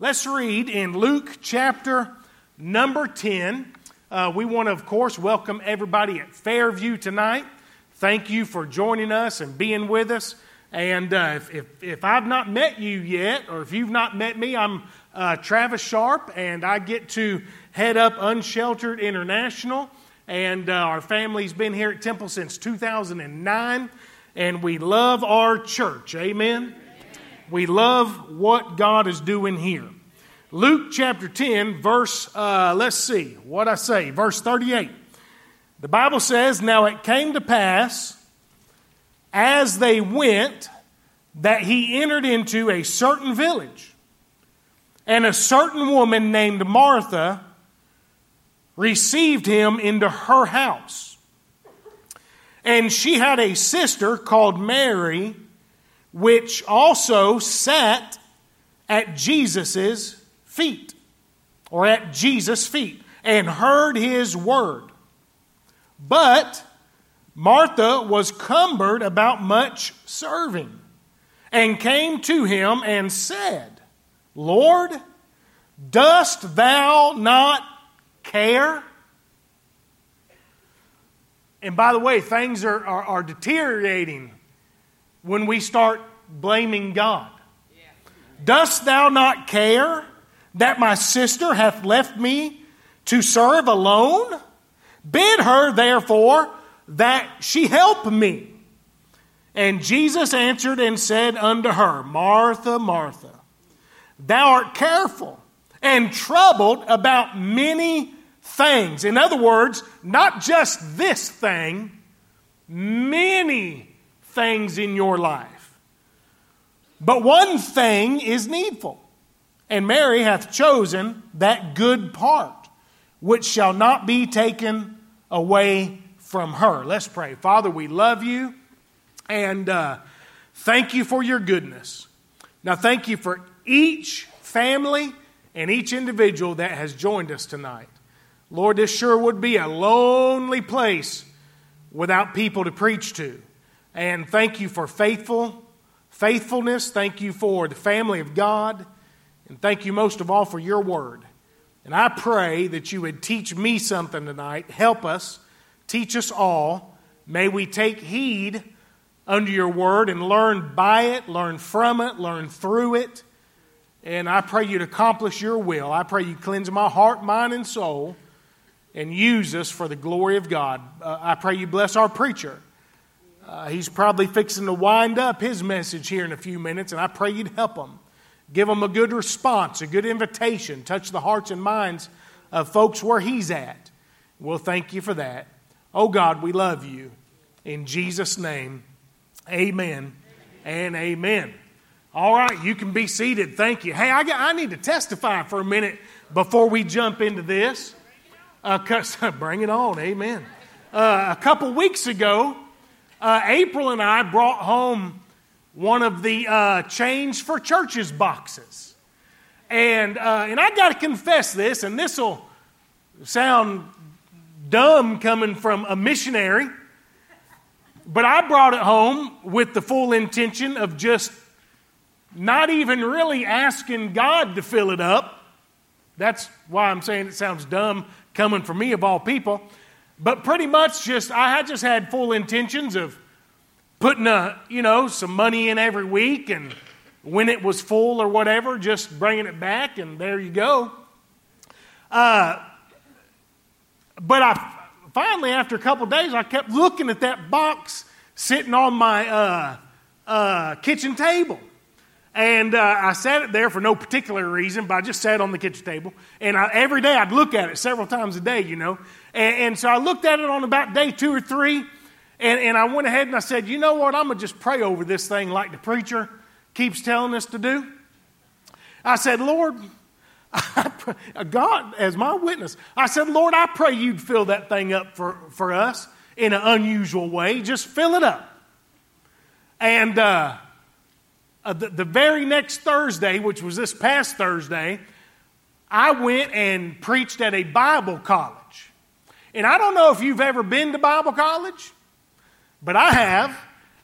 Let's read in Luke chapter number 10. Uh, we want to, of course, welcome everybody at Fairview tonight. Thank you for joining us and being with us. And uh, if, if, if, I've not met you yet, or if you've not met me, I'm uh, Travis Sharpe, and I get to head up Unsheltered International. And uh, our family's been here at Temple since 2009, and we love our church. Amen? We love what God is doing here. Luke chapter 10, verse, uh, let's see what I say, verse 38. The Bible says, Now it came to pass as they went that he entered into a certain village. And a certain woman named Martha received him into her house. And she had a sister called Mary, which also sat at Jesus' feet, or at Jesus' feet, and heard his word. But Martha was cumbered about much serving, and came to him and said, Lord, dost thou not care? And by the way, things are, are, are deteriorating when we start blaming God. Dost thou not care that my sister hath left me to serve alone? Bid her, therefore, that she help me. And Jesus answered and said unto her, Martha, Martha, thou art careful and troubled about many things. In other words, not just this thing, many things in your life. But one thing is needful, and Mary hath chosen that good part, which shall not be taken away from her. Let's pray. Father, we love you and uh, thank you for your goodness. Now, thank you for each family and each individual that has joined us tonight. Lord, this sure would be a lonely place without people to preach to. And thank you for faithful faithfulness. Thank you for the family of God. And thank you most of all for your word. And I pray that you would teach me something tonight, help us Teach us all. May we take heed under your word and learn by it, learn from it, learn through it. And I pray you to accomplish your will. I pray you cleanse my heart, mind, and soul and use us for the glory of God. Uh, I pray you bless our preacher. Uh, he's probably fixing to wind up his message here in a few minutes, and I pray you'd help him. Give him a good response, a good invitation. Touch the hearts and minds of folks where he's at. We'll thank you for that. Oh God, we love you. In Jesus' name, amen and amen. All right, you can be seated. Thank you. Hey, I, got, I need to testify for a minute before we jump into this. Uh, bring it on. Amen. Uh, a couple weeks ago, uh, April and I brought home one of the uh, Change for Churches boxes. And, uh, and I got to confess this, and this will sound dumb coming from a missionary, but I brought it home with the full intention of just not even really asking God to fill it up. That's why I'm saying it sounds dumb coming from me of all people. But pretty much just, I just had full intentions of putting a, you know, some money in every week and when it was full or whatever, just bringing it back and there you go. Uh, but I finally, after a couple days, I kept looking at that box sitting on my uh, uh, kitchen table. And uh, I sat it there for no particular reason, but I just sat on the kitchen table. And I, every day I'd look at it several times a day, you know. And, and so I looked at it on about day two or three. And, and I went ahead and I said, you know what? I'm going to just pray over this thing like the preacher keeps telling us to do. I said, Lord, God, as my witness, I said, Lord, I pray you'd fill that thing up for, for us in an unusual way. Just fill it up. And uh, uh, the, the very next Thursday, which was this past Thursday, I went and preached at a Bible college. And I don't know if you've ever been to Bible college, but I have,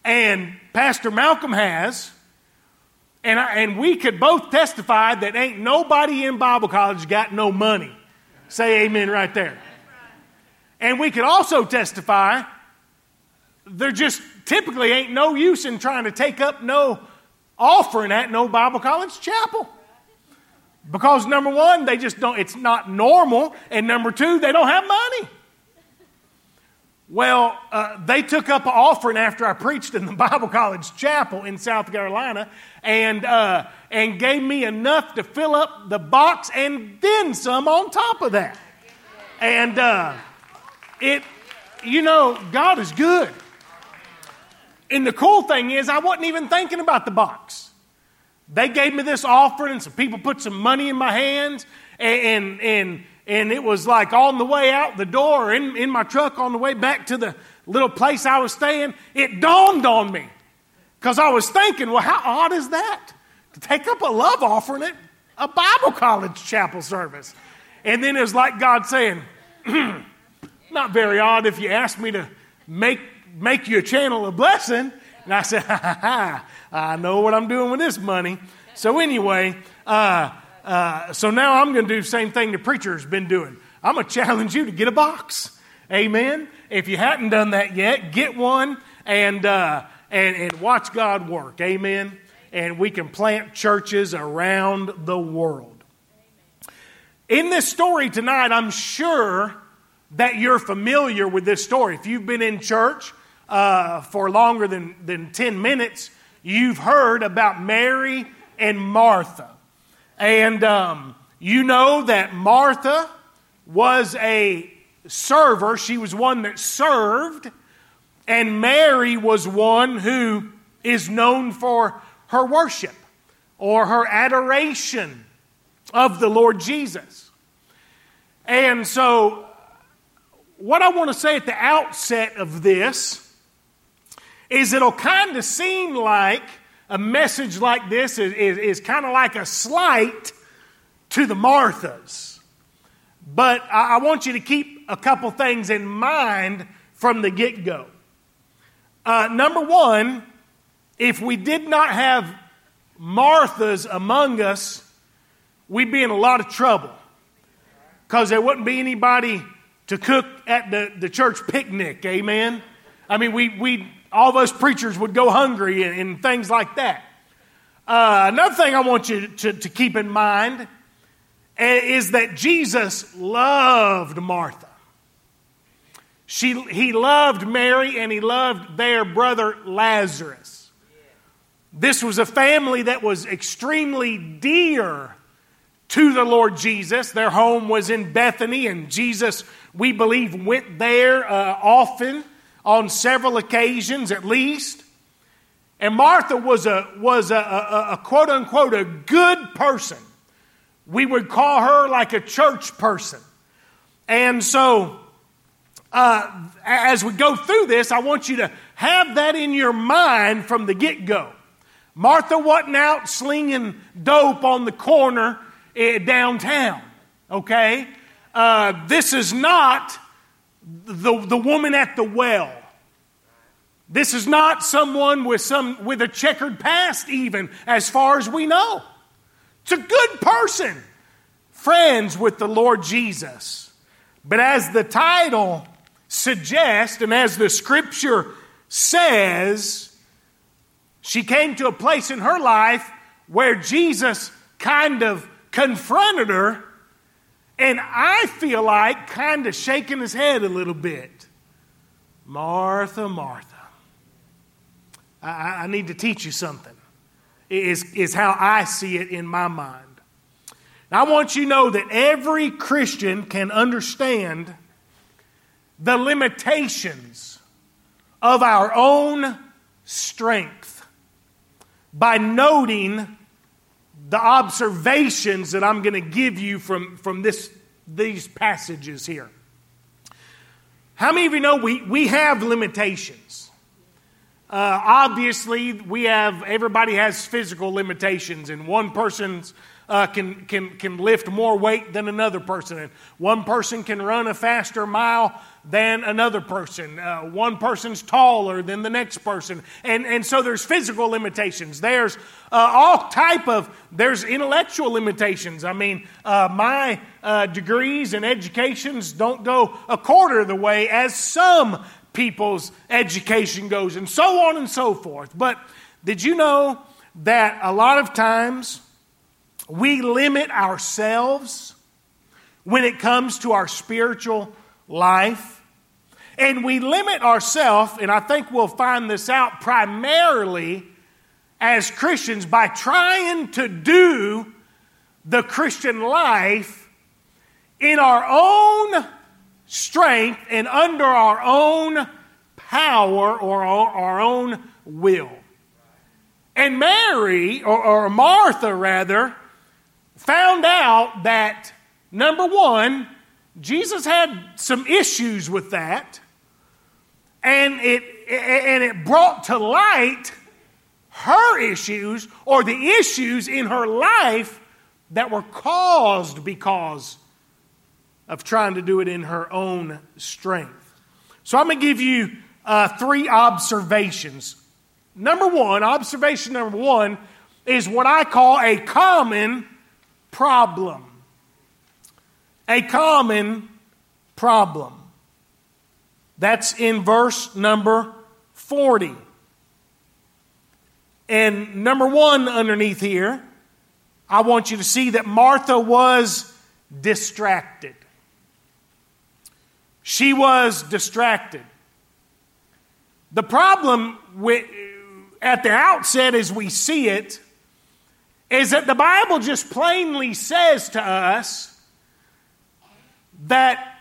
and Pastor Malcolm has. And, I, and we could both testify that ain't nobody in Bible college got no money. Say amen right there. And we could also testify there just typically ain't no use in trying to take up no offering at no Bible college chapel. Because number one, they just don't, it's not normal. And number two, they don't have money. Well, uh, they took up an offering after I preached in the Bible College Chapel in South Carolina and, uh, and gave me enough to fill up the box and then some on top of that. And uh, it, you know, God is good. And the cool thing is, I wasn't even thinking about the box. They gave me this offering, and some people put some money in my hands, and, and, and it was like on the way out the door, in, in my truck on the way back to the little place I was staying, it dawned on me. Because I was thinking, well, how odd is that? To take up a love offering at a Bible college chapel service. And then it was like God saying, not very odd if you asked me to make, make you a channel of blessing. And I said, ha ha ha, I know what I'm doing with this money. So, anyway, uh, uh, so now I'm going to do the same thing the preacher's been doing. I'm going to challenge you to get a box. Amen. If you hadn't done that yet, get one and, uh, and, and watch God work. Amen. And we can plant churches around the world. In this story tonight, I'm sure that you're familiar with this story. If you've been in church uh, for longer than, than 10 minutes, you've heard about Mary and Martha. And um, you know that Martha was a server, she was one that served, and Mary was one who is known for her worship or her adoration of the Lord Jesus. And so, what I want to say at the outset of this is it'll kind of seem like a message like this is, is, is kind of like a slight to the Marthas. But I, I want you to keep a couple things in mind from the get go. Uh, number one, if we did not have Marthas among us, we'd be in a lot of trouble because there wouldn't be anybody to cook at the, the church picnic. Amen. I mean, we, we all of us preachers would go hungry and, and things like that. Uh, another thing I want you to, to keep in mind eh, is that Jesus loved Martha. She, he loved Mary and he loved their brother Lazarus. This was a family that was extremely dear to the Lord Jesus. Their home was in Bethany, and Jesus, we believe, went there uh, often on several occasions at least. And Martha was a, was a, a, a quote unquote a good person. We would call her like a church person. And so, uh, as we go through this, I want you to have that in your mind from the get go. Martha wasn't out slinging dope on the corner eh, downtown, okay? Uh, this is not the, the woman at the well. This is not someone with, some, with a checkered past, even as far as we know. It's a good person, friends with the Lord Jesus. But as the title suggests, and as the scripture says, she came to a place in her life where Jesus kind of confronted her and I feel like kind of shaking his head a little bit. Martha, Martha. I, I need to teach you something, is, is how I see it in my mind. I want you to know that every Christian can understand the limitations of our own strength by noting the observations that I'm going to give you from, from this, these passages here. How many of you know we, we have limitations? Uh, obviously, we have, everybody has physical limitations, and one person's uh, can, can, can lift more weight than another person. And one person can run a faster mile than another person. Uh, one person's taller than the next person. And, and so there's physical limitations. There's uh, all type of, there's intellectual limitations. I mean, uh, my uh, degrees and educations don't go a quarter of the way as some people's education goes, and so on and so forth. But did you know that a lot of times we limit ourselves when it comes to our spiritual life? And we limit ourselves, and I think we'll find this out primarily as Christians by trying to do the Christian life in our own strength and under our own power or our own will. And Mary, or, or Martha rather, found out that number one, Jesus had some issues with that, and it, and it brought to light her issues or the issues in her life that were caused because of trying to do it in her own strength. So I'm going to give you uh, three observations. Number one, observation number one is what I call a common problem. A common problem. That's in verse number 40. And number one underneath here, I want you to see that Martha was distracted. She was distracted. The problem with, at the outset, as we see it, is that the Bible just plainly says to us that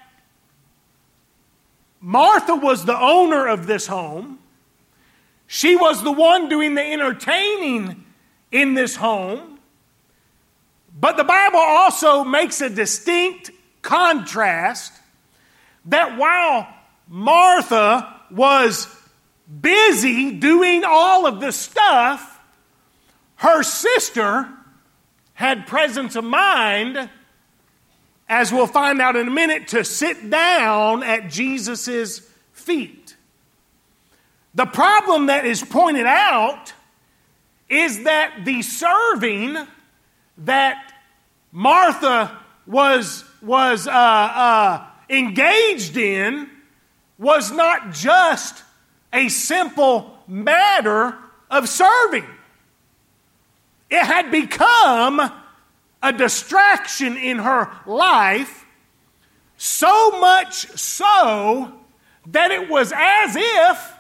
Martha was the owner of this home. She was the one doing the entertaining in this home. But the Bible also makes a distinct contrast that while Martha was busy doing all of the stuff, her sister had presence of mind, as we'll find out in a minute, to sit down at Jesus' feet. The problem that is pointed out is that the serving that Martha was, was uh, uh, engaged in was not just a simple matter of serving. It had become a distraction in her life, so much so that it was as if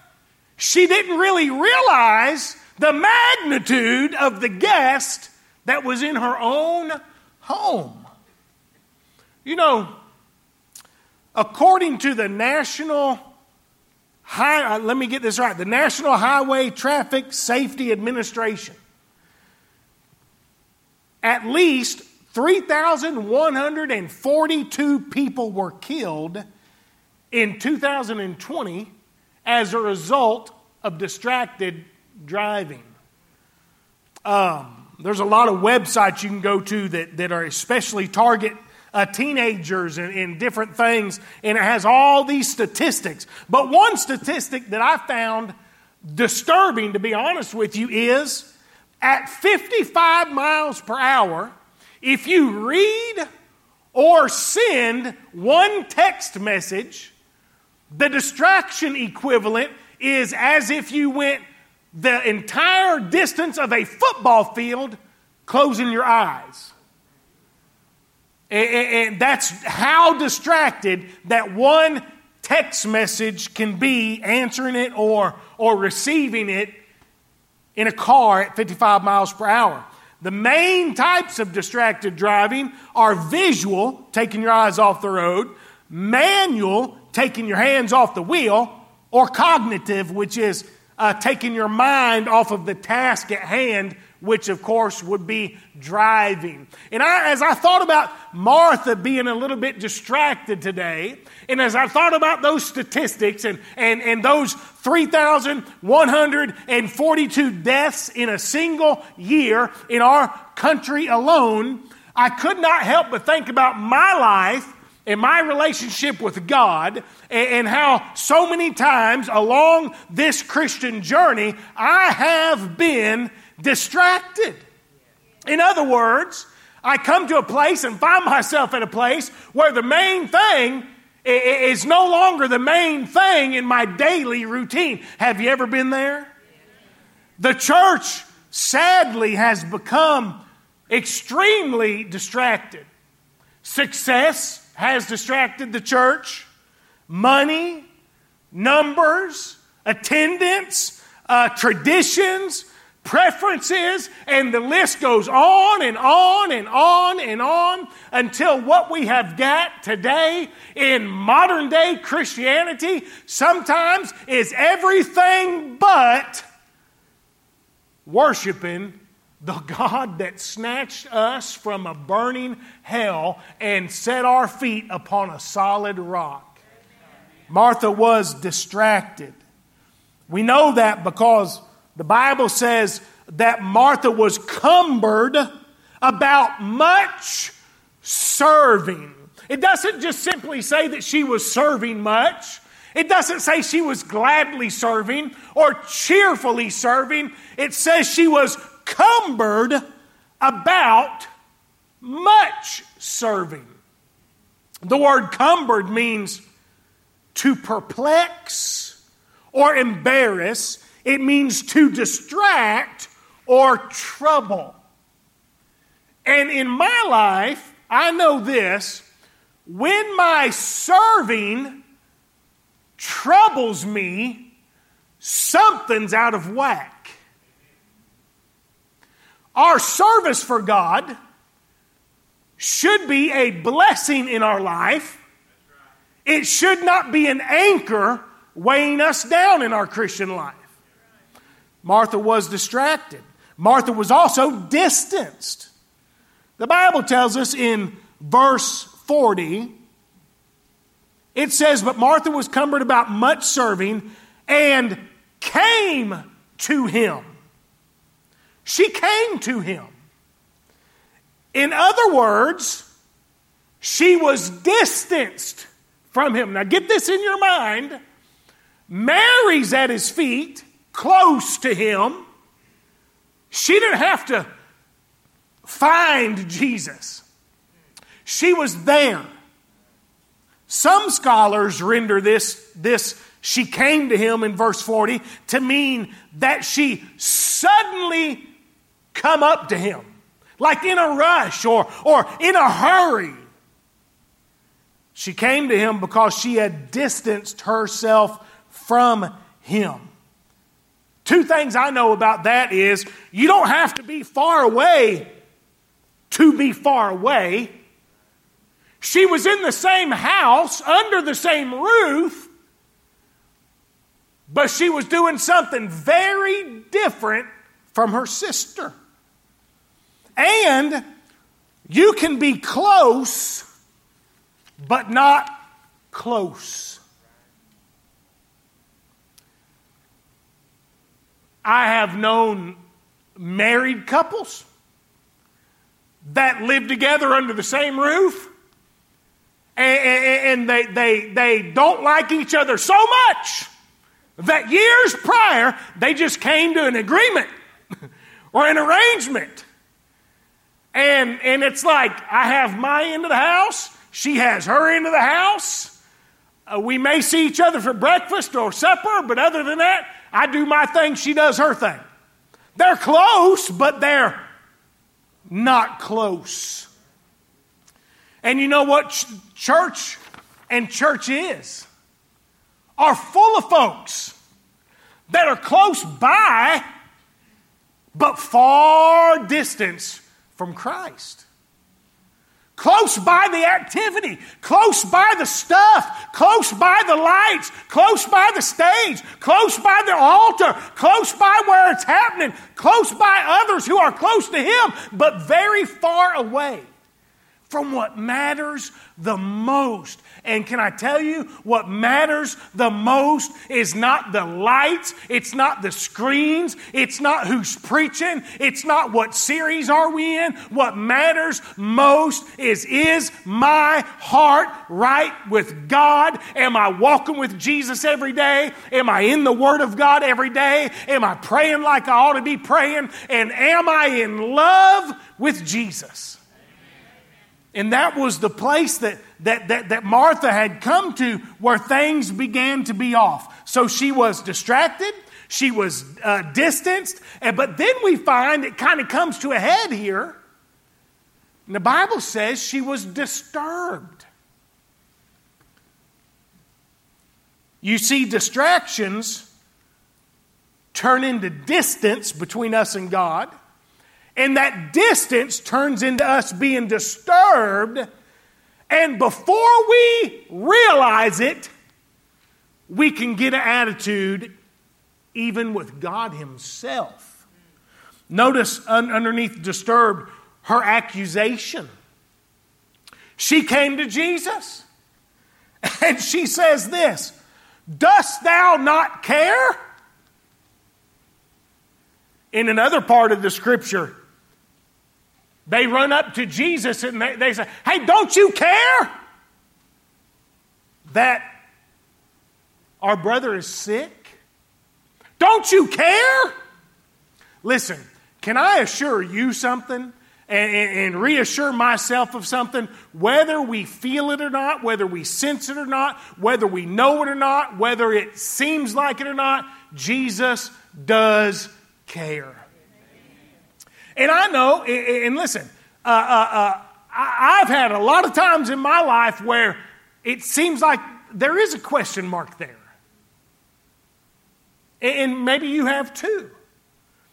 she didn't really realize the magnitude of the guest that was in her own home. You know, according to the National High, uh, let me get this right, the National Highway Traffic Safety Administration, at least 3,142 people were killed in 2020 as a result of distracted driving. Um, there's a lot of websites you can go to that, that are especially target uh, teenagers and, and different things, and it has all these statistics. But one statistic that I found disturbing, to be honest with you, is at 55 miles per hour, if you read or send one text message, the distraction equivalent is as if you went the entire distance of a football field closing your eyes. And, that's how distracted that one text message can be answering it or, or receiving it in a car at 55 miles per hour. The main types of distracted driving are visual, taking your eyes off the road, manual, taking your hands off the wheel, or cognitive, which is uh, taking your mind off of the task at hand which of course would be driving. And I, as I thought about Martha being a little bit distracted today, and as I thought about those statistics and, and, and those 3,142 deaths in a single year in our country alone, I could not help but think about my life and my relationship with God and, how so many times along this Christian journey I have been distracted. In other words, I come to a place and find myself at a place where the main thing is no longer the main thing in my daily routine. Have you ever been there? The church sadly has become extremely distracted. Success has distracted the church, money, numbers, attendance, uh, traditions, preferences, and the list goes on and on and on and on until what we have got today in modern day Christianity sometimes is everything but worshiping the God that snatched us from a burning hell and set our feet upon a solid rock. Martha was distracted. We know that because the Bible says that Martha was cumbered about much serving. It doesn't just simply say that she was serving much. It doesn't say she was gladly serving or cheerfully serving. It says she was cumbered about much serving. The word cumbered means to perplex or embarrass, it means to distract or trouble. And in my life, I know this when my serving troubles me, something's out of whack. Our service for God should be a blessing in our life. It should not be an anchor weighing us down in our Christian life. Martha was distracted. Martha was also distanced. The Bible tells us in verse 40, it says, But Martha was cumbered about much serving and came to him. She came to him. In other words, she was distanced from him. Now get this in your mind. Mary's at his feet, close to him. She didn't have to find Jesus, she was there. Some scholars render this, this she came to him in verse 40 to mean that she suddenly come up to him, like in a rush or, or in a hurry. She came to him because she had distanced herself from him. Two things I know about that is you don't have to be far away to be far away. She was in the same house, under the same roof, but she was doing something very different from her sister. And you can be close, but not close. I have known married couples that live together under the same roof and, they, they, they don't like each other so much that years prior they just came to an agreement or an arrangement and, and it's like, I have my end of the house, she has her end of the house. Uh, we may see each other for breakfast or supper, but other than that, I do my thing, she does her thing. They're close, but they're not close. And you know what ch- church and church is? Are full of folks that are close by, but far distance from Christ. Close by the activity, close by the stuff, close by the lights, close by the stage, close by the altar, close by where it's happening, close by others who are close to Him, but very far away from what matters the most. And can I tell you what matters the most is not the lights, it's not the screens, it's not who's preaching, it's not what series are we in. What matters most is is my heart right with God? Am I walking with Jesus every day? Am I in the Word of God every day? Am I praying like I ought to be praying? And am I in love with Jesus? And that was the place that, that, that, that, Martha had come to where things began to be off. So she was distracted, she was uh, distanced, and, but then we find it kind of comes to a head here. And the Bible says she was disturbed. You see, distractions turn into distance between us and God. And that distance turns into us being disturbed. And before we realize it, we can get an attitude even with God Himself. Notice un- underneath disturbed her accusation. She came to Jesus and she says this Dost thou not care? In another part of the scripture, they run up to Jesus and they, they say, Hey, don't you care that our brother is sick? Don't you care? Listen, can I assure you something and, and, reassure myself of something? Whether we feel it or not, whether we sense it or not, whether we know it or not, whether it seems like it or not, Jesus does care. And I know, and listen, uh, uh, uh, I've had a lot of times in my life where it seems like there is a question mark there. And maybe you have too.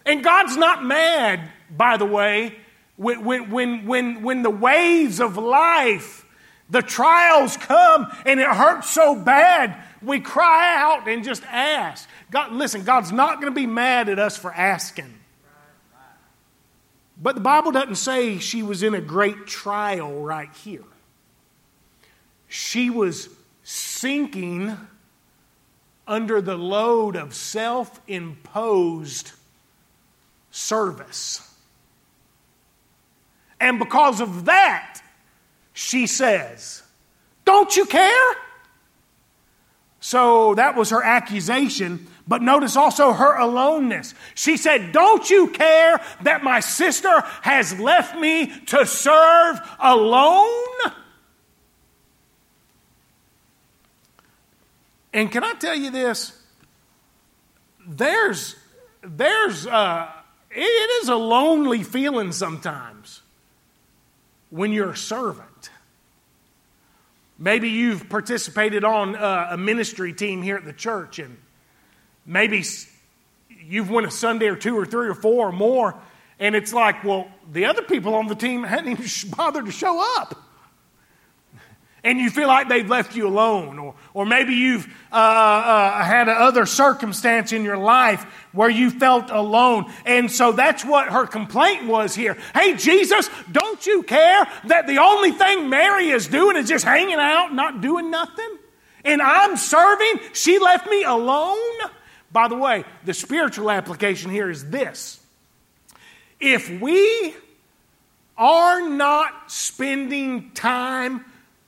And God's not mad, by the way, when, when, when, when the waves of life, the trials come and it hurts so bad, we cry out and just ask. God, listen, God's not going to be mad at us for asking. But the Bible doesn't say she was in a great trial right here. She was sinking under the load of self imposed service. And because of that, she says, Don't you care? So that was her accusation. But notice also her aloneness. She said, Don't you care that my sister has left me to serve alone? And can I tell you this? There's, there's, uh, it is a lonely feeling sometimes when you're a servant. Maybe you've participated on uh, a ministry team here at the church, and maybe you've won a Sunday or two or three or four or more, and it's like, well, the other people on the team hadn't even bothered to show up and you feel like they've left you alone, or, or maybe you've uh, uh, had another circumstance in your life where you felt alone. And so that's what her complaint was here. Hey, Jesus, don't you care that the only thing Mary is doing is just hanging out, not doing nothing? And I'm serving, she left me alone? By the way, the spiritual application here is this if we are not spending time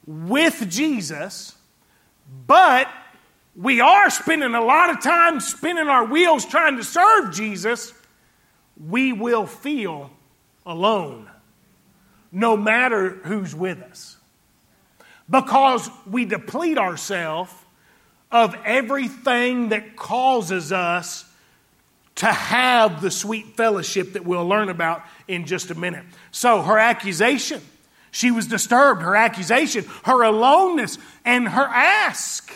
with Jesus, but we are spending a lot of time spinning our wheels trying to serve Jesus, we will feel alone no matter who's with us. Because we deplete ourselves of everything that causes us to have the sweet fellowship that we'll learn about in just a minute. So, her accusation she was disturbed, her accusation, her aloneness, and her ask.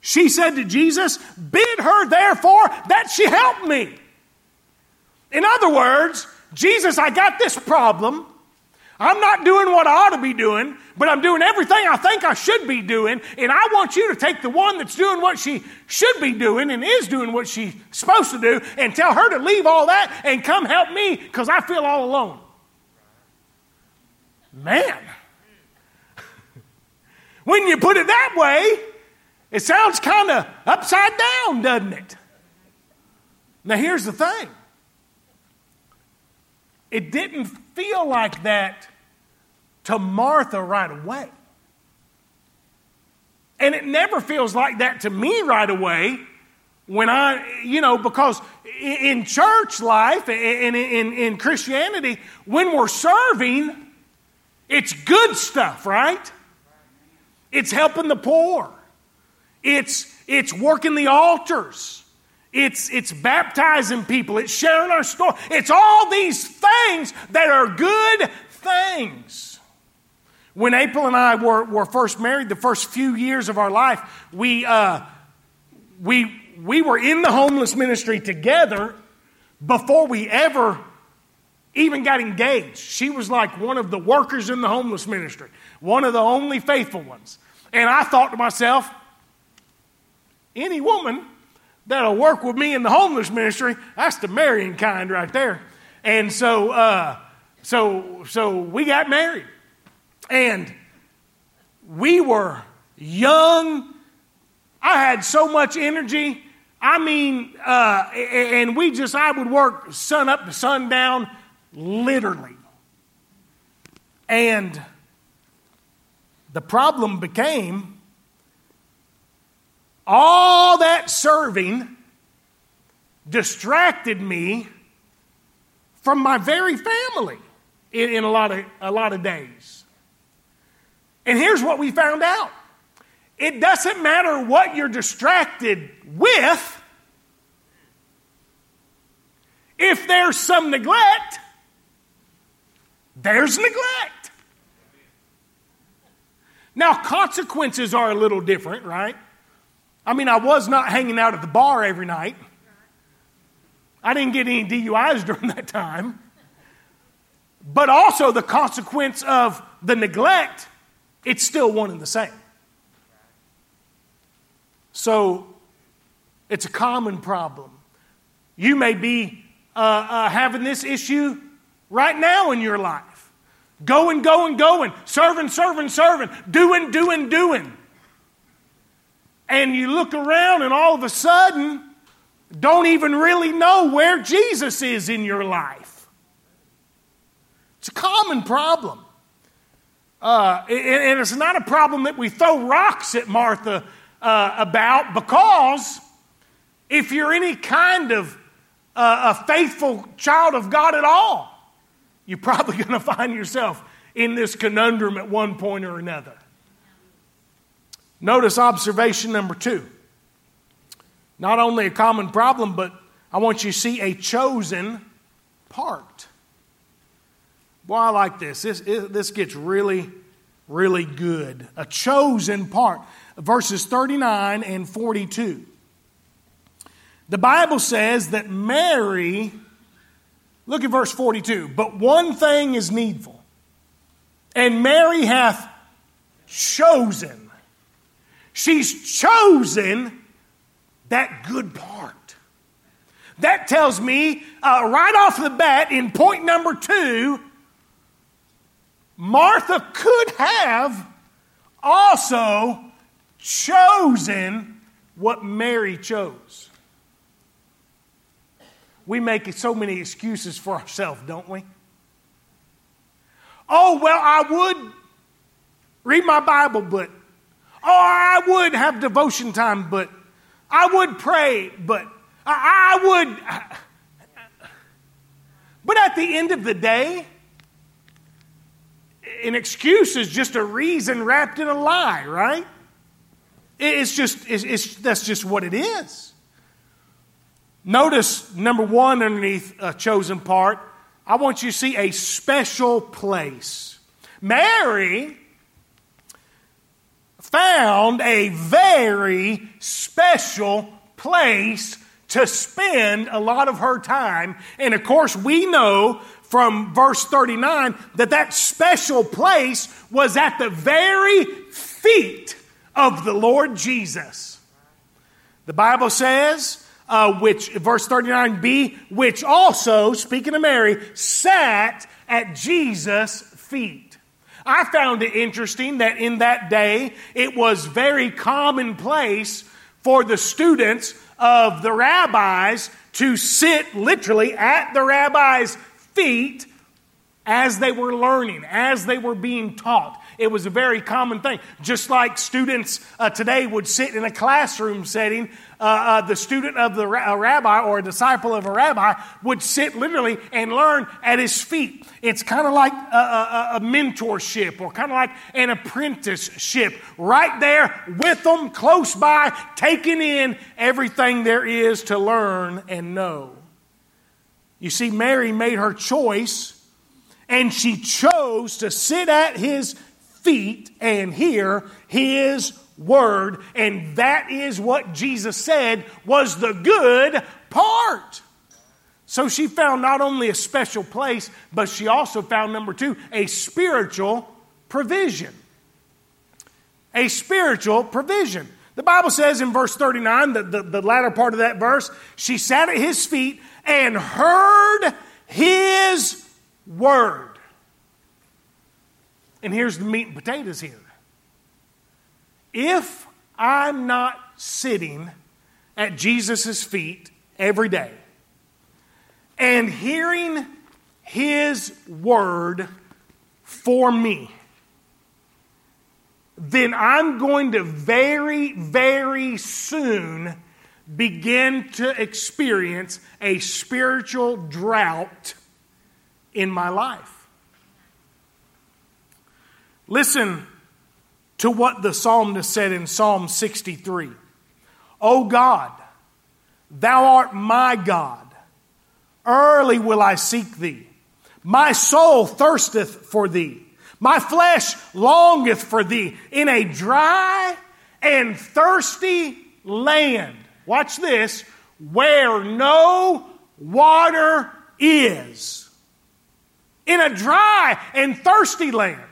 She said to Jesus, Bid her therefore that she help me. In other words, Jesus, I got this problem. I'm not doing what I ought to be doing, but I'm doing everything I think I should be doing. And I want you to take the one that's doing what she should be doing and is doing what she's supposed to do and tell her to leave all that and come help me because I feel all alone. Man. when you put it that way, it sounds kind of upside down, doesn't it? Now, here's the thing it didn't feel like that to Martha right away. And it never feels like that to me right away when I, you know, because in church life and in, in, Christianity, when we're serving, it's good stuff, right? It's helping the poor. It's, it's working the altars. It's, it's baptizing people. It's sharing our story. It's all these things that are good things. When April and I were, were first married, the first few years of our life, we, uh, we, we were in the homeless ministry together before we ever even got engaged. She was like one of the workers in the homeless ministry, one of the only faithful ones. And I thought to myself, any woman that'll work with me in the homeless ministry, that's the marrying kind right there. And so, uh, so, so we got married. And we were young. I had so much energy. I mean, uh, and we just, I would work sun up to sundown, literally. And the problem became all that serving distracted me from my very family in, in, a, lot of, a lot of days. And here's what we found out it doesn't matter what you're distracted with, if there's some neglect, there's neglect. Now, consequences are a little different, right? I mean, I was not hanging out at the bar every night. I didn't get any DUIs during that time. But also, the consequence of the neglect, it's still one and the same. So, it's a common problem. You may be uh, uh, having this issue right now in your life. Going, going, going, serving, serving, serving, doing, doing, doing and you look around and all of a sudden don't even really know where Jesus is in your life. It's a common problem. Uh, and, it's not a problem that we throw rocks at Martha uh, about because if you're any kind of uh, a faithful child of God at all, you're probably going to find yourself in this conundrum at one point or another. Notice observation number two. Not only a common problem, but I want you to see a chosen part. Boy, I like this. This, this gets really, really good. A chosen part. Verses 39 and 42. The Bible says that Mary, look at verse 42, but one thing is needful, and Mary hath chosen She's chosen that good part. That tells me uh, right off the bat in point number two, Martha could have also chosen what Mary chose. We make so many excuses for ourselves, don't we? Oh, well, I would read my Bible, but Oh, I would have devotion time, but I would pray, but I, would. But at the end of the day, an excuse is just a reason wrapped in a lie, right? It's just, it's, it's, that's just what it is. Notice number one underneath a chosen part, I want you to see a special place. Mary found a very special place to spend a lot of her time. And of course, we know from verse 39 that that special place was at the very feet of the Lord Jesus. The Bible says, uh, which verse 39b, which also, speaking of Mary, sat at Jesus' feet. I found it interesting that in that day it was very commonplace for the students of the rabbis to sit literally at the rabbi's feet as they were learning, as they were being taught. It was a very common thing. Just like students uh, today would sit in a classroom setting, uh, uh, the student of the ra- rabbi or a disciple of a rabbi would sit literally and learn at his feet. It's kind of like a, a, a mentorship or kind of like an apprenticeship, right there with them, close by, taking in everything there is to learn and know. You see, Mary made her choice, and she chose to sit at his feet and hear his word. And that is what Jesus said was the good part. So she found not only a special place, but she also found, number two, a spiritual provision. A spiritual provision. The Bible says in verse 39, the, the, the latter part of that verse, she sat at his feet and heard his word. And here's the meat and potatoes here. If I'm not sitting at Jesus' feet every day and hearing his word for me, then I'm going to very, very soon begin to experience a spiritual drought in my life. Listen to what the psalmist said in Psalm 63 O God, thou art my God. Early will I seek thee. My soul thirsteth for thee. My flesh longeth for thee in a dry and thirsty land. Watch this where no water is. In a dry and thirsty land.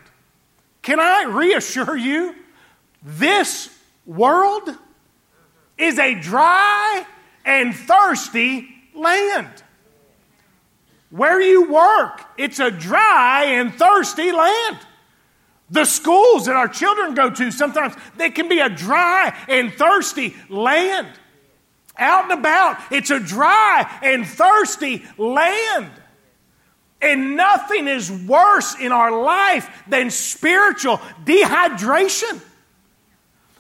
Can I reassure you? This world is a dry and thirsty land. Where you work, it's a dry and thirsty land. The schools that our children go to, sometimes they can be a dry and thirsty land. Out and about, it's a dry and thirsty land. And nothing is worse in our life than spiritual dehydration.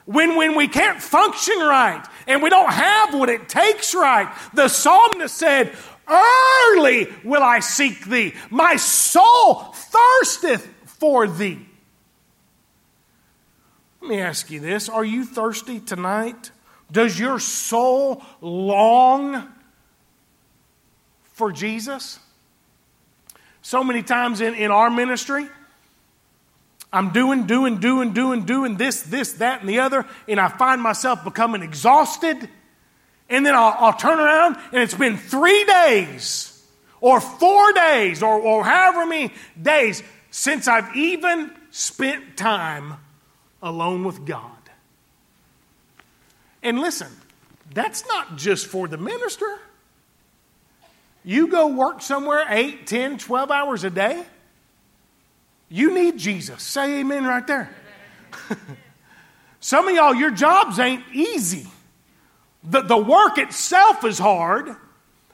When, when we can't function right and we don't have what it takes right, the psalmist said, Early will I seek thee. My soul thirsteth for thee. Let me ask you this Are you thirsty tonight? Does your soul long for Jesus? So many times in, in our ministry, I'm doing, doing, doing, doing, doing this, this, that, and the other, and I find myself becoming exhausted. And then I'll, I'll turn around, and it's been three days, or four days, or, or however many days since I've even spent time alone with God. And listen, that's not just for the minister. You go work somewhere 8, 10, 12 hours a day, you need Jesus. Say amen right there. Some of y'all, your jobs ain't easy. The, the work itself is hard,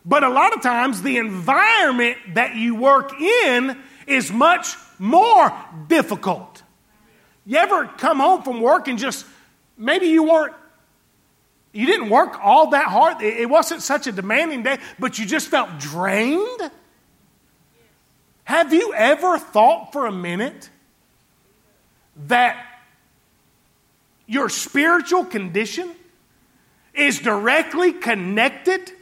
but a lot of times the environment that you work in is much more difficult. You ever come home from work and just maybe you weren't you didn't work all that hard. It wasn't such a demanding day, but you just felt drained. Have you ever thought for a minute that your spiritual condition is directly connected,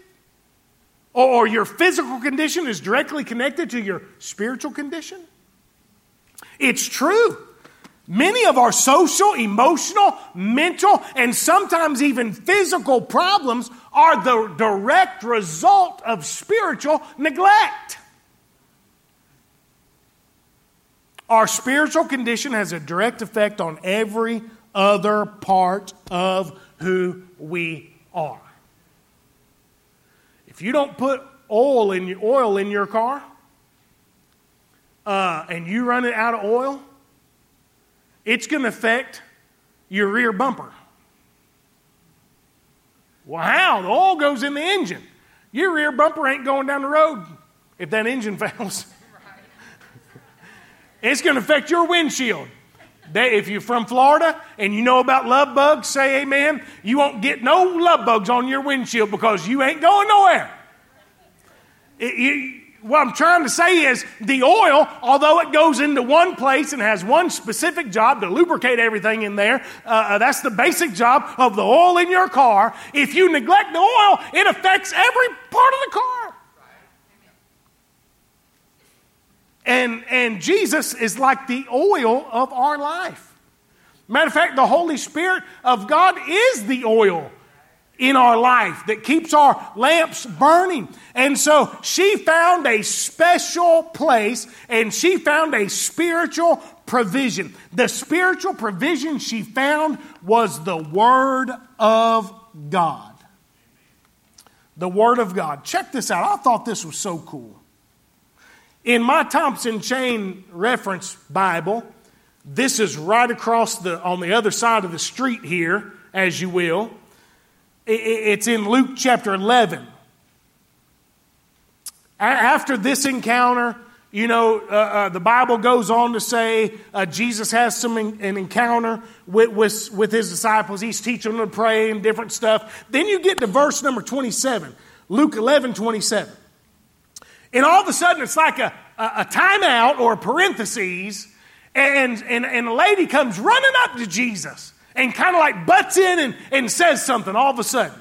or your physical condition is directly connected to your spiritual condition? It's true. Many of our social, emotional, mental, and sometimes even physical problems are the direct result of spiritual neglect. Our spiritual condition has a direct effect on every other part of who we are. If you don't put oil in your oil in your car, uh, and you run it out of oil, it's going to affect your rear bumper. Well, how? The oil goes in the engine. Your rear bumper ain't going down the road if that engine fails. it's going to affect your windshield. If you're from Florida and you know about love bugs, say amen. You won't get no love bugs on your windshield because you ain't going nowhere. It, you, what I'm trying to say is the oil, although it goes into one place and has one specific job to lubricate everything in there, uh, uh, that's the basic job of the oil in your car. If you neglect the oil, it affects every part of the car. And, and Jesus is like the oil of our life. Matter of fact, the Holy Spirit of God is the oil in our life that keeps our lamps burning. And so she found a special place and she found a spiritual provision. The spiritual provision she found was the Word of God. The Word of God. Check this out. I thought this was so cool. In my Thompson Chain Reference Bible, this is right across the on the other side of the street here, as you will. It's in Luke chapter 11. After this encounter, you know, uh, uh, the Bible goes on to say uh, Jesus has some in, an encounter with, with, with his disciples. He's teaching them to pray and different stuff. Then you get to verse number 27, Luke 11, 27. And all of a sudden, it's like a, a, a timeout or a parenthesis, and, and, and a lady comes running up to Jesus and kind of like butts in and, and says something all of a sudden.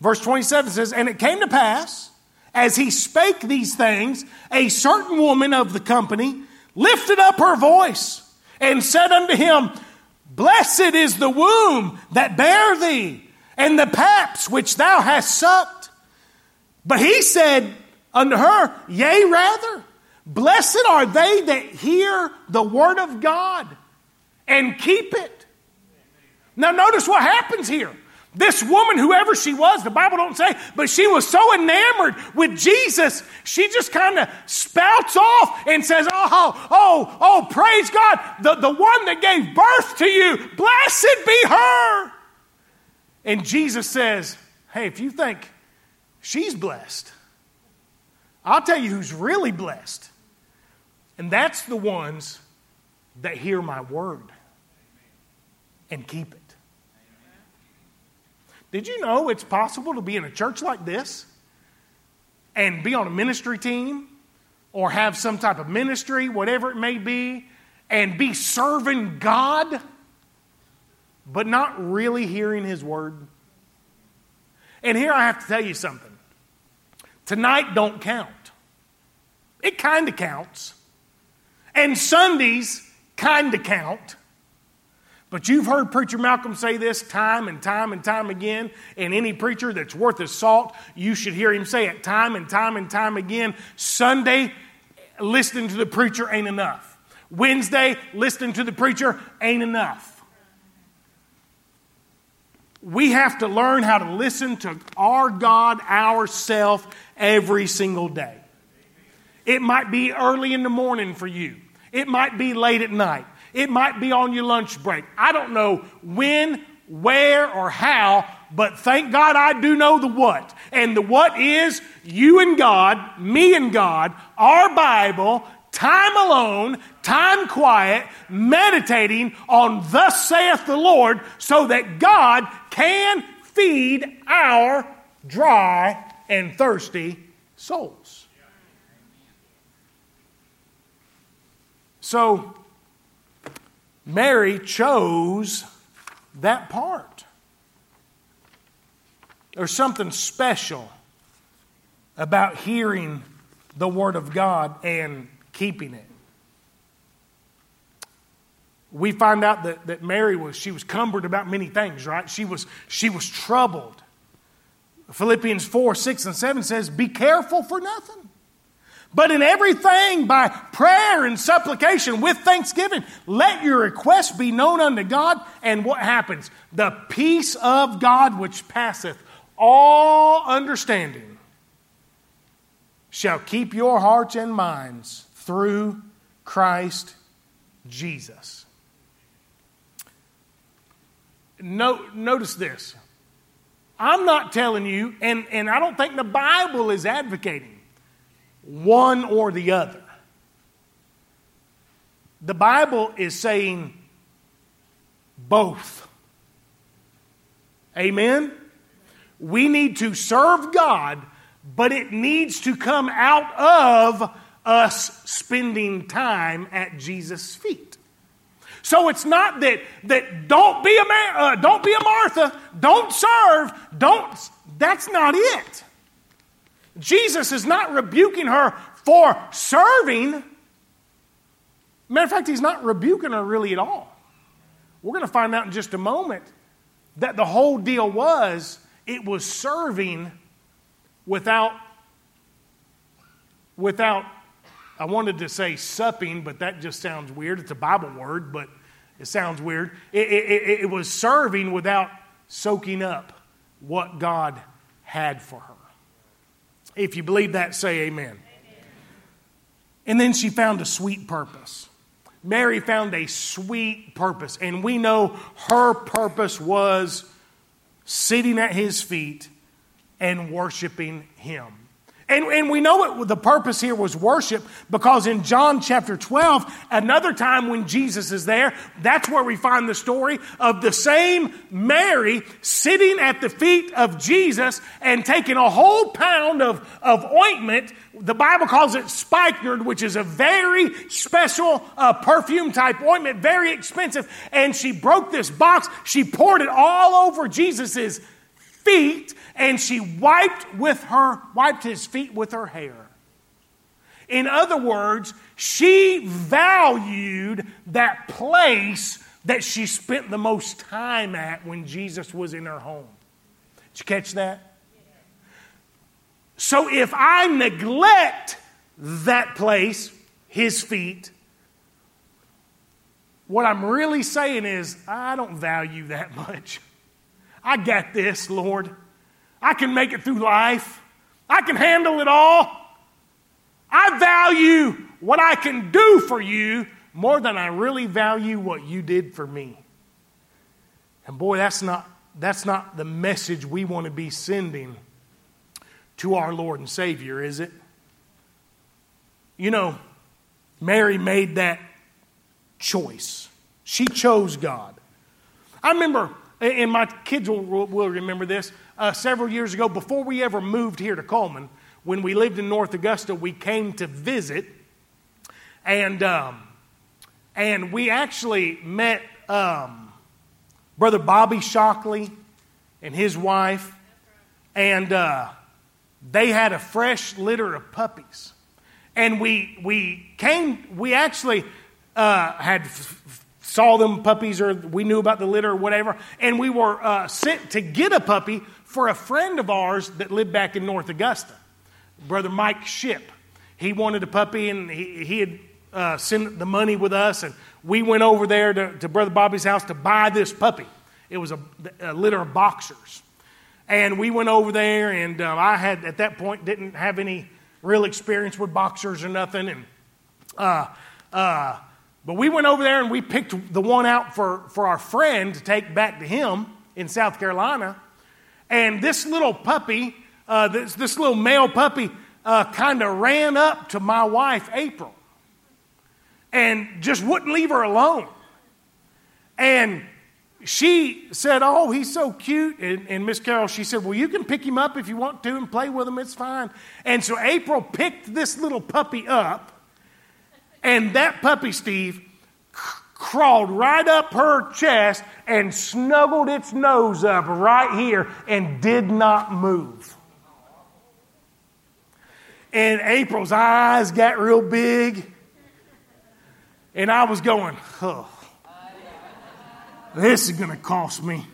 Verse 27 says, And it came to pass, as he spake these things, a certain woman of the company lifted up her voice and said unto him, Blessed is the womb that bare thee, and the paps which thou hast sucked. But he said unto her, Yea, rather, blessed are they that hear the word of God and keep it. Now, notice what happens here. This woman, whoever she was, the Bible don't say, but she was so enamored with Jesus, she just kind of spouts off and says, Oh, oh, oh, praise God, the, the one that gave birth to you, blessed be her. And Jesus says, Hey, if you think she's blessed, I'll tell you who's really blessed. And that's the ones that hear my word and keep it. Did you know it's possible to be in a church like this and be on a ministry team or have some type of ministry, whatever it may be, and be serving God, but not really hearing His word? And here I have to tell you something. Tonight don't count. It kind of counts. And Sundays kind of count. But you've heard Preacher Malcolm say this time and time and time again, and any preacher that's worth his salt, you should hear him say it time and time and time again. Sunday, listening to the preacher ain't enough. Wednesday, listening to the preacher ain't enough. We have to learn how to listen to our God, ourself, every single day. It might be early in the morning for you. It might be late at night. It might be on your lunch break. I don't know when, where, or how, but thank God I do know the what. And the what is you and God, me and God, our Bible, time alone, time quiet, meditating on thus saith the Lord, so that God can feed our dry and thirsty souls. So, Mary chose that part. There's something special about hearing the Word of God and keeping it. We find out that, that Mary was, she was cumbered about many things, right? She was, she was troubled. Philippians 4, 6, and 7 says, Be careful for nothing, But in everything, by prayer and supplication with thanksgiving, let your requests be known unto God. And what happens? The peace of God, which passeth all understanding, shall keep your hearts and minds through Christ Jesus. Note, notice this. I'm not telling you, and, and I don't think the Bible is advocating one or the other. The Bible is saying both. Amen? We need to serve God, but it needs to come out of us spending time at Jesus' feet. So it's not that that don't be a man, uh, don't be a Martha, don't serve, don't. That's not it. Jesus is not rebuking her for serving. Matter of fact, he's not rebuking her really at all. We're going to find out in just a moment that the whole deal was it was serving without without I wanted to say supping, but that just sounds weird. It's a Bible word, but it sounds weird. It, it, it, was serving without soaking up what God had for her. If you believe that, say amen. amen. And then she found a sweet purpose. Mary found a sweet purpose, and we know her purpose was sitting at his feet and worshiping him. And, and we know it, the purpose here was worship because in John chapter 12, another time when Jesus is there, that's where we find the story of the same Mary sitting at the feet of Jesus and taking a whole pound of, of ointment. The Bible calls it spikenard, which is a very special uh, perfume type ointment, very expensive. And she broke this box, she poured it all over Jesus's feet and she wiped with her wiped his feet with her hair. In other words she valued that place that she spent the most time at when jesus was in her home. Did you catch that? So if i neglect that place his feet what i'm really saying is i don't value that much I got this, Lord. I can make it through life. I can handle it all. I value what I can do for you more than I really value what you did for me. And boy, that's not, that's not the message we want to be sending to our Lord and Savior, is it? You know, Mary made that choice. She chose God. I remember and my kids will, will remember this. Uh, several years ago, before we ever moved here to Coleman, when we lived in North Augusta, we came to visit, and um, and we actually met um, Brother Bobby Shockley and his wife, and uh, they had a fresh litter of puppies, and we we came. We actually uh, had saw them puppies or we knew about the litter or whatever, and we were uh, sent to get a puppy for a friend of ours that lived back in North Augusta, Brother Mike Ship. He wanted a puppy and he, he had uh, sent the money with us, and we went over there to, to Brother Bobby's house to buy this puppy. It was a, a litter of boxers. And we went over there, and uh, I had, at that point, didn't have any real experience with boxers or nothing. And uh, uh, but we went over there and we picked the one out for, for our friend to take back to him in South Carolina. And this little puppy, uh, this, this little male puppy, uh, kind of ran up to my wife, April, and just wouldn't leave her alone. And she said, Oh, he's so cute. And, and Miss Carol, she said, Well, you can pick him up if you want to and play with him, it's fine. And so April picked this little puppy up and that puppy, Steve, crawled right up her chest and snuggled its nose up right here and did not move. And April's eyes got real big. And I was going, this is going to cost me.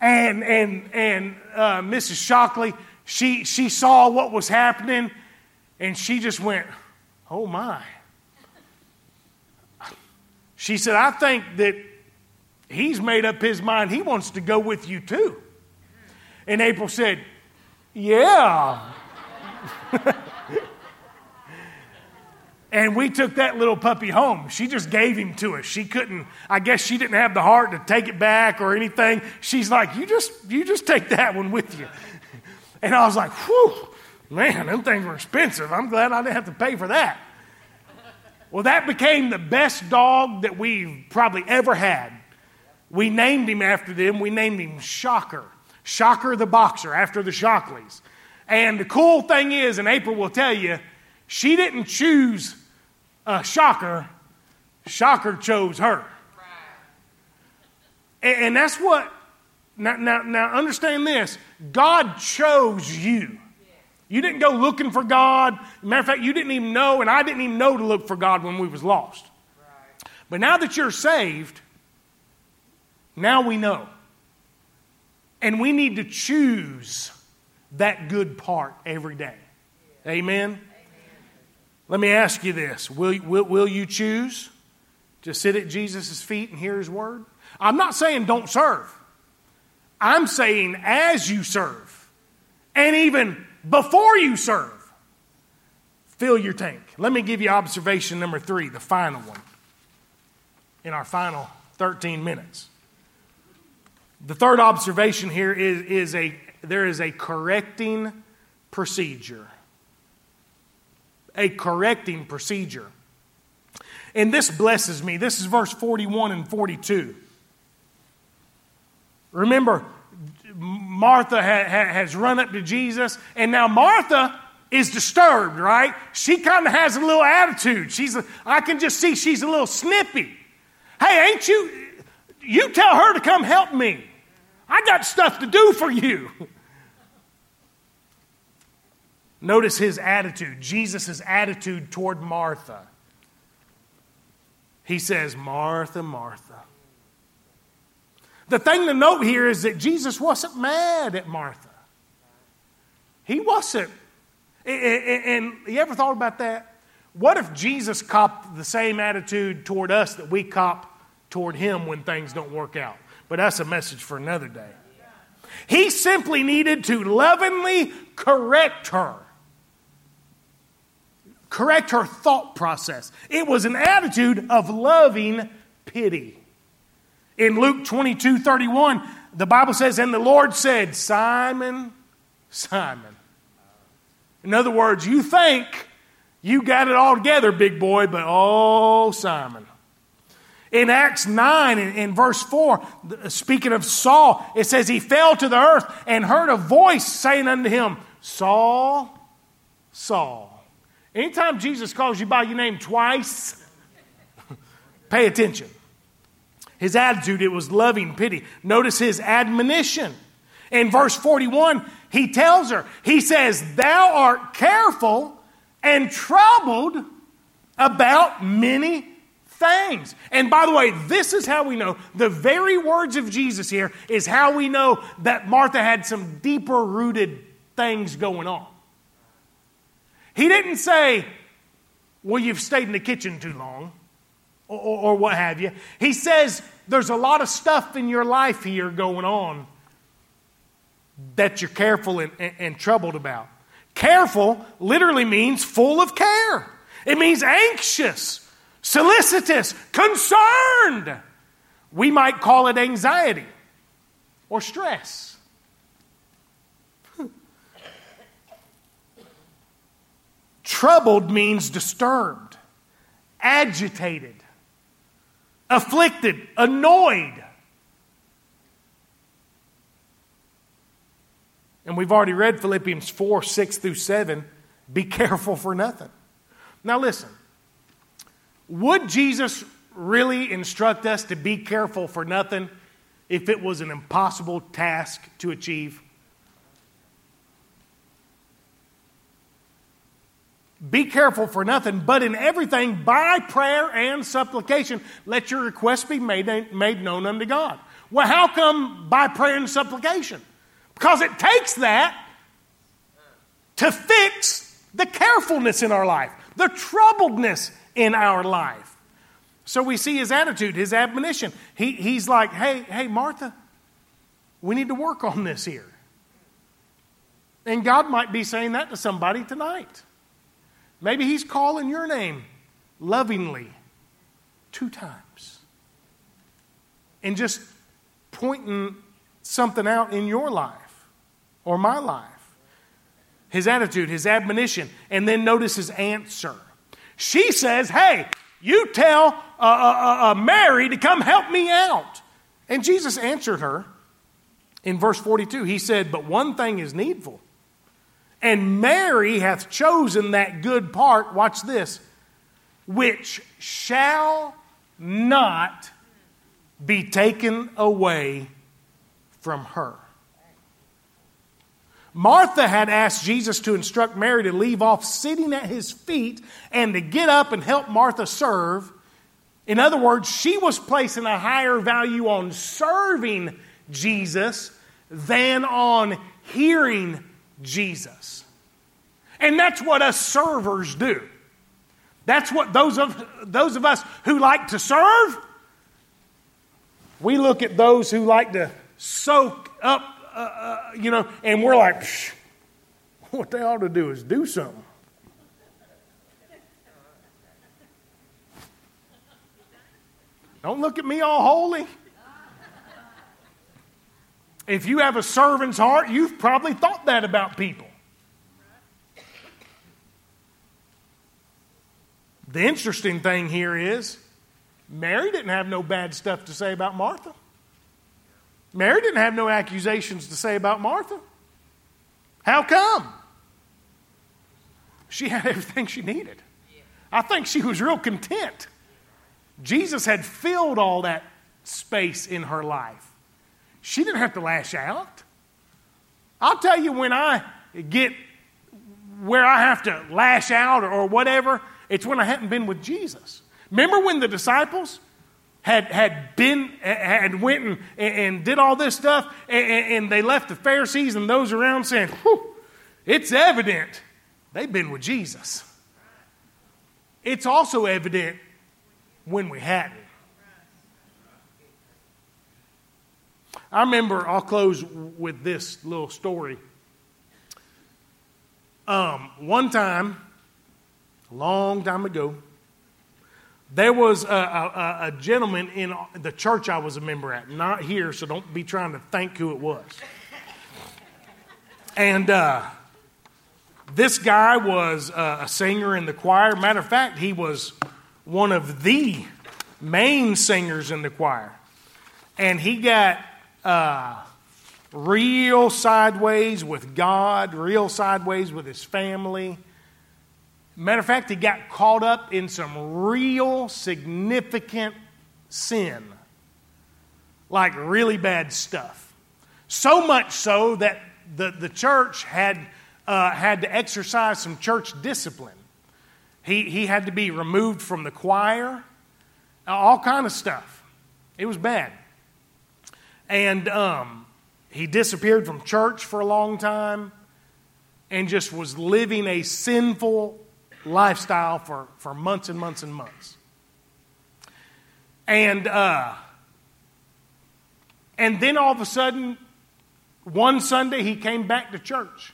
And, and, and uh, Mrs. Shockley, she, she saw what was happening And she just went, Oh my. She said, I think that he's made up his mind. He wants to go with you too. And April said, Yeah. and we took that little puppy home. She just gave him to us. She couldn't, I guess she didn't have the heart to take it back or anything. She's like, You just, you just take that one with you. And I was like, Whew, man, them things were expensive. I'm glad I didn't have to pay for that. Well, that became the best dog that we've probably ever had. We named him after them. We named him Shocker. Shocker the boxer, after the Shockleys. And the cool thing is, and April will tell you, she didn't choose a Shocker, Shocker chose her. And, and that's what, now, now, now understand this God chose you. You didn't go looking for God. Matter of fact, you didn't even know, and I didn't even know to look for God when we was lost. Right. But now that you're saved, now we know. And we need to choose that good part every day. Amen? Amen. Let me ask you this will, will, will you choose to sit at Jesus' feet and hear his word? I'm not saying don't serve. I'm saying as you serve, and even before you serve. Fill your tank. Let me give you observation number three, the final one, in our final 13 minutes. The third observation here is, is a there is a correcting procedure. A correcting procedure. And this blesses me. This is verse 41 and 42. Remember, Martha has run up to Jesus, and now Martha is disturbed, right? She kind of has a little attitude. She's, a, I can just see she's a little snippy. Hey, ain't you? You tell her to come help me. I got stuff to do for you. Notice his attitude, Jesus' attitude toward Martha. He says, Martha, Martha. The thing to note here is that Jesus wasn't mad at Martha. He wasn't. And you ever thought about that? What if Jesus copped the same attitude toward us that we cop toward him when things don't work out? But that's a message for another day. He simply needed to lovingly correct her. Correct her thought process. It was an attitude of loving pity. In Luke 22 31, the Bible says, And the Lord said, Simon, Simon. In other words, you think you got it all together, big boy, but oh, Simon. In Acts 9, in, in, verse 4, speaking of Saul, it says, He fell to the earth and heard a voice saying unto him, Saul, Saul. Anytime Jesus calls you by your name twice, pay attention. His attitude, it was loving pity. Notice his admonition. In verse 41, he tells her, he says, Thou art careful and troubled about many things. And by the way, this is how we know the very words of Jesus here is how we know that Martha had some deeper rooted things going on. He didn't say, Well, you've stayed in the kitchen too long or, or, what have you. He says there's a lot of stuff in your life here going on that you're careful and, and, and troubled about. Careful literally means full of care, it means anxious, solicitous, concerned. We might call it anxiety or stress. Troubled means disturbed, agitated, afflicted, annoyed. And we've already read Philippians 4 6 through 7. Be careful for nothing. Now, listen. Would Jesus really instruct us to be careful for nothing if it was an impossible task to achieve? Be careful for nothing, but in everything, by prayer and supplication, let your requests be made, made known unto God. Well, how come by prayer and supplication? Because it takes that to fix the carefulness in our life, the troubledness in our life. So we see his attitude, his admonition. He, he's like, hey, hey, Martha, we need to work on this here. And God might be saying that to somebody tonight. Maybe he's calling your name lovingly two times and just pointing something out in your life or my life. His attitude, his admonition, and then notice his answer. She says, Hey, you tell uh, uh, uh, Mary to come help me out. And Jesus answered her in verse 42. He said, But one thing is needful. And Mary hath chosen that good part, watch this, which shall not be taken away from her. Martha had asked Jesus to instruct Mary to leave off sitting at his feet and to get up and help Martha serve. In other words, she was placing a higher value on serving Jesus than on hearing Jesus. And that's what us servers do. That's what those of, those of us who like to serve, we look at those who like to soak up, uh, uh, you know, and we're like, what they ought to do is do something. Don't look at me all holy. If you have a servant's heart, you've probably thought that about people. The interesting thing here is Mary didn't have no bad stuff to say about Martha. Mary didn't have no accusations to say about Martha. How come? She had everything she needed. I think she was real content. Jesus had filled all that space in her life. She didn't have to lash out. I'll tell you when I get where I have to lash out or, whatever, it's when I hadn't been with Jesus. Remember when the disciples had, had been had went and, and did all this stuff and, and they left the Pharisees and those around saying, Whew, it's evident they've been with Jesus. It's also evident when we hadn't. I remember, I'll close with this little story. Um, one time, a long time ago, there was a, a, a, gentleman in the church I was a member at, not here, so don't be trying to think who it was. And uh, this guy was a singer in the choir. Matter of fact, he was one of the main singers in the choir. And he got uh, real sideways with God, real sideways with his family. Matter of fact, he got caught up in some real significant sin, like really bad stuff. So much so that the, the church had, uh, had to exercise some church discipline. He, he had to be removed from the choir, all kind of stuff. It was bad. And um, he disappeared from church for a long time and just was living a sinful lifestyle for, for months and months and months. And, uh, and then all of a sudden, one Sunday, he came back to church.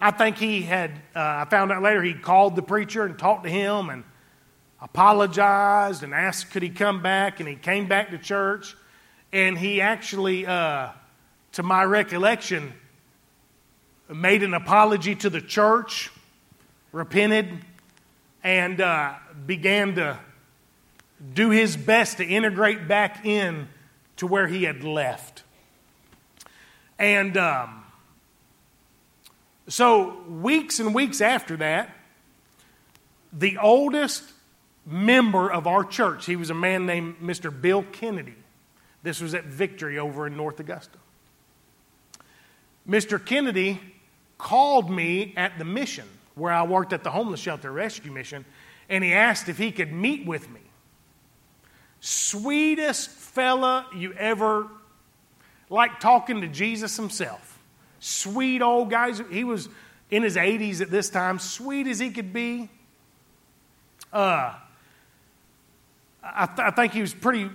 I think he had, uh, I found out later, he called the preacher and talked to him and apologized and asked could he come back, and he came back to church. And he actually, uh, to my recollection, made an apology to the church, repented, and uh, began to do his best to integrate back in to where he had left. And um, so, weeks and weeks after that, the oldest member of our church, he was a man named Mr. Bill Kennedy. This was at Victory over in North Augusta. Mr. Kennedy called me at the mission where I worked at the homeless shelter rescue mission, and he asked if he could meet with me. Sweetest fella you ever, like talking to Jesus himself. Sweet old guy. He was, in his 80s at this time, sweet as he could be. Uh, I, th- I think he was pretty,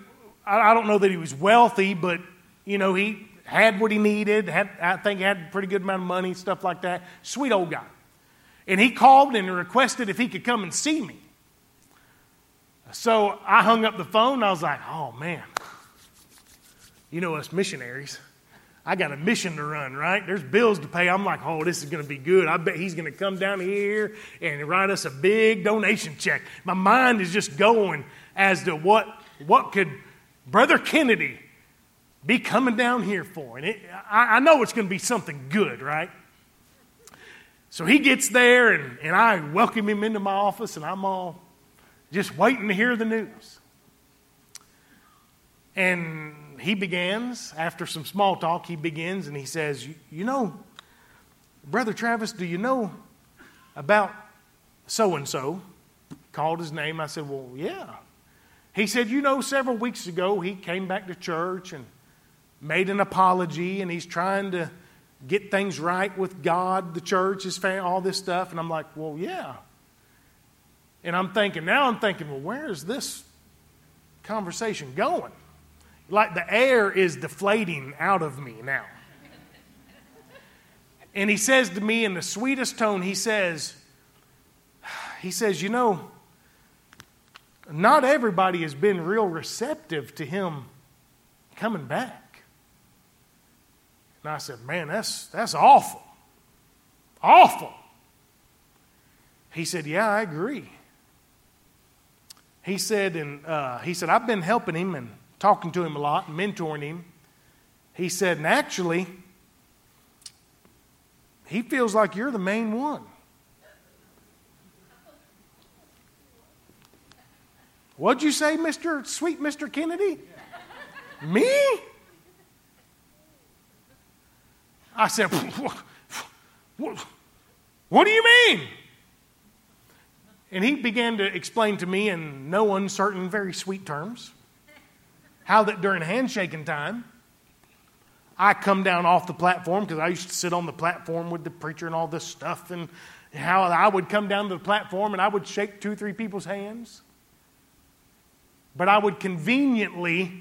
I, don't know that he was wealthy, but, you know, he had what he needed. Had, I think he had a pretty good amount of money, stuff like that. Sweet old guy. And he called and requested if he could come and see me. So I hung up the phone. I was like, oh, man. You know, us missionaries. I got a mission to run, right? There's bills to pay. I'm like, oh, this is going to be good. I bet he's going to come down here and write us a big donation check. My mind is just going as to what, what could Brother Kennedy be coming down here for? And it, I, I know it's going to be something good, right? So he gets there, and, and I welcome him into my office, and I'm all just waiting to hear the news. And he begins, after some small talk, he begins and he says, You know, Brother Travis, do you know about so and so? Called his name. I said, Well, yeah. He said, You know, several weeks ago he came back to church and made an apology and he's trying to get things right with God, the church, his family, all this stuff. And I'm like, Well, yeah. And I'm thinking, now I'm thinking, Well, where is this conversation going? Like the air is deflating out of me now. And he says to me in the sweetest tone, he says, he says, you know, not everybody has been real receptive to him coming back. And I said, man, that's, that's awful. Awful. He said, yeah, I agree. He said, and uh, he said, I've been helping him and talking to him a lot, and mentoring him. He said, and actually, he feels like you're the main one. What'd you say, Mr. Sweet Mr. Kennedy? Me? I said, what, what do you mean? And he began to explain to me in no uncertain, very sweet terms how that during handshaking time, I come down off the platform because I used to sit on the platform with the preacher and all this stuff, and how I would come down to the platform and I would shake two, three people's hands. But I would conveniently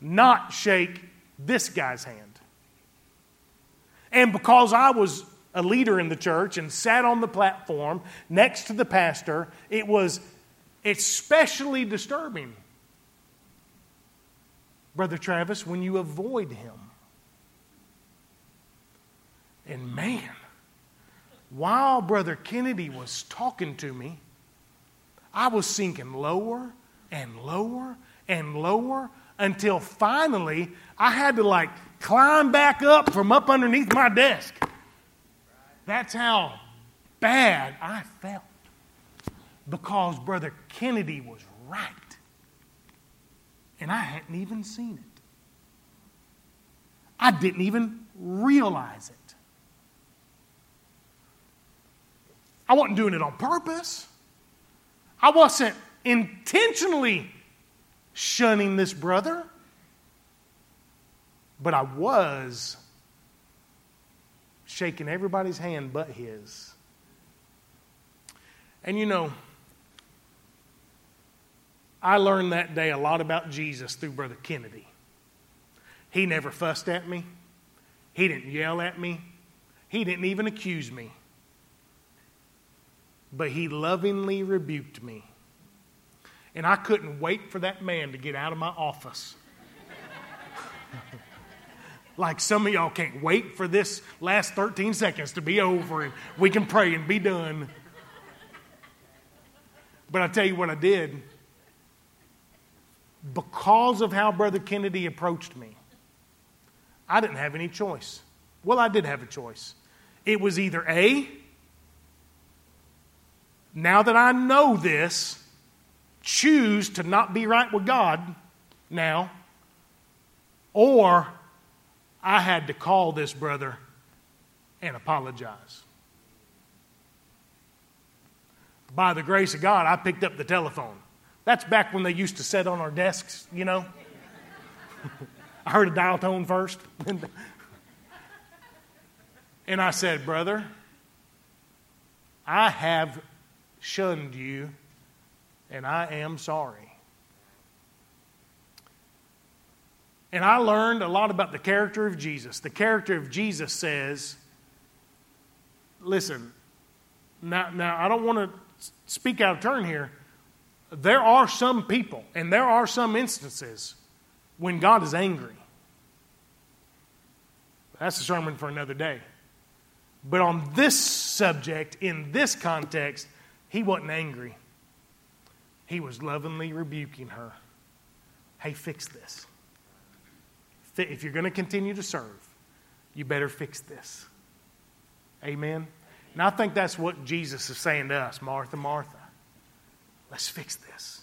not shake this guy's hand. And because I was a leader in the church and sat on the platform next to the pastor, it was especially disturbing Brother Travis, when you avoid him. And man, while Brother Kennedy was talking to me, I was sinking lower and lower and lower until finally I had to like climb back up from up underneath my desk. That's how bad I felt because Brother Kennedy was right and I hadn't even seen it. I didn't even realize it. I wasn't doing it on purpose. I wasn't intentionally shunning this brother, but I was shaking everybody's hand but his. And you know, I learned that day a lot about Jesus through Brother Kennedy. He never fussed at me, he didn't yell at me, he didn't even accuse me. But he lovingly rebuked me. And I couldn't wait for that man to get out of my office. like some of y'all can't wait for this last 13 seconds to be over and we can pray and be done. But I tell you what I did because of how Brother Kennedy approached me, I didn't have any choice. Well, I did have a choice. It was either A, now that I know this, choose to not be right with God now, or I had to call this brother and apologize. By the grace of God, I picked up the telephone. That's back when they used to sit on our desks, you know. I heard a dial tone first. And I said, Brother, I have shunned you, and I am sorry. And I learned a lot about the character of Jesus. The character of Jesus says, listen, now, now I don't want to speak out of turn here. There are some people, and there are some instances when God is angry. That's a sermon for another day. But on this subject, in this context, he wasn't angry. He was lovingly rebuking her. Hey, fix this. If you're going to continue to serve, you better fix this. Amen. And I think that's what Jesus is saying to us Martha, Martha, let's fix this.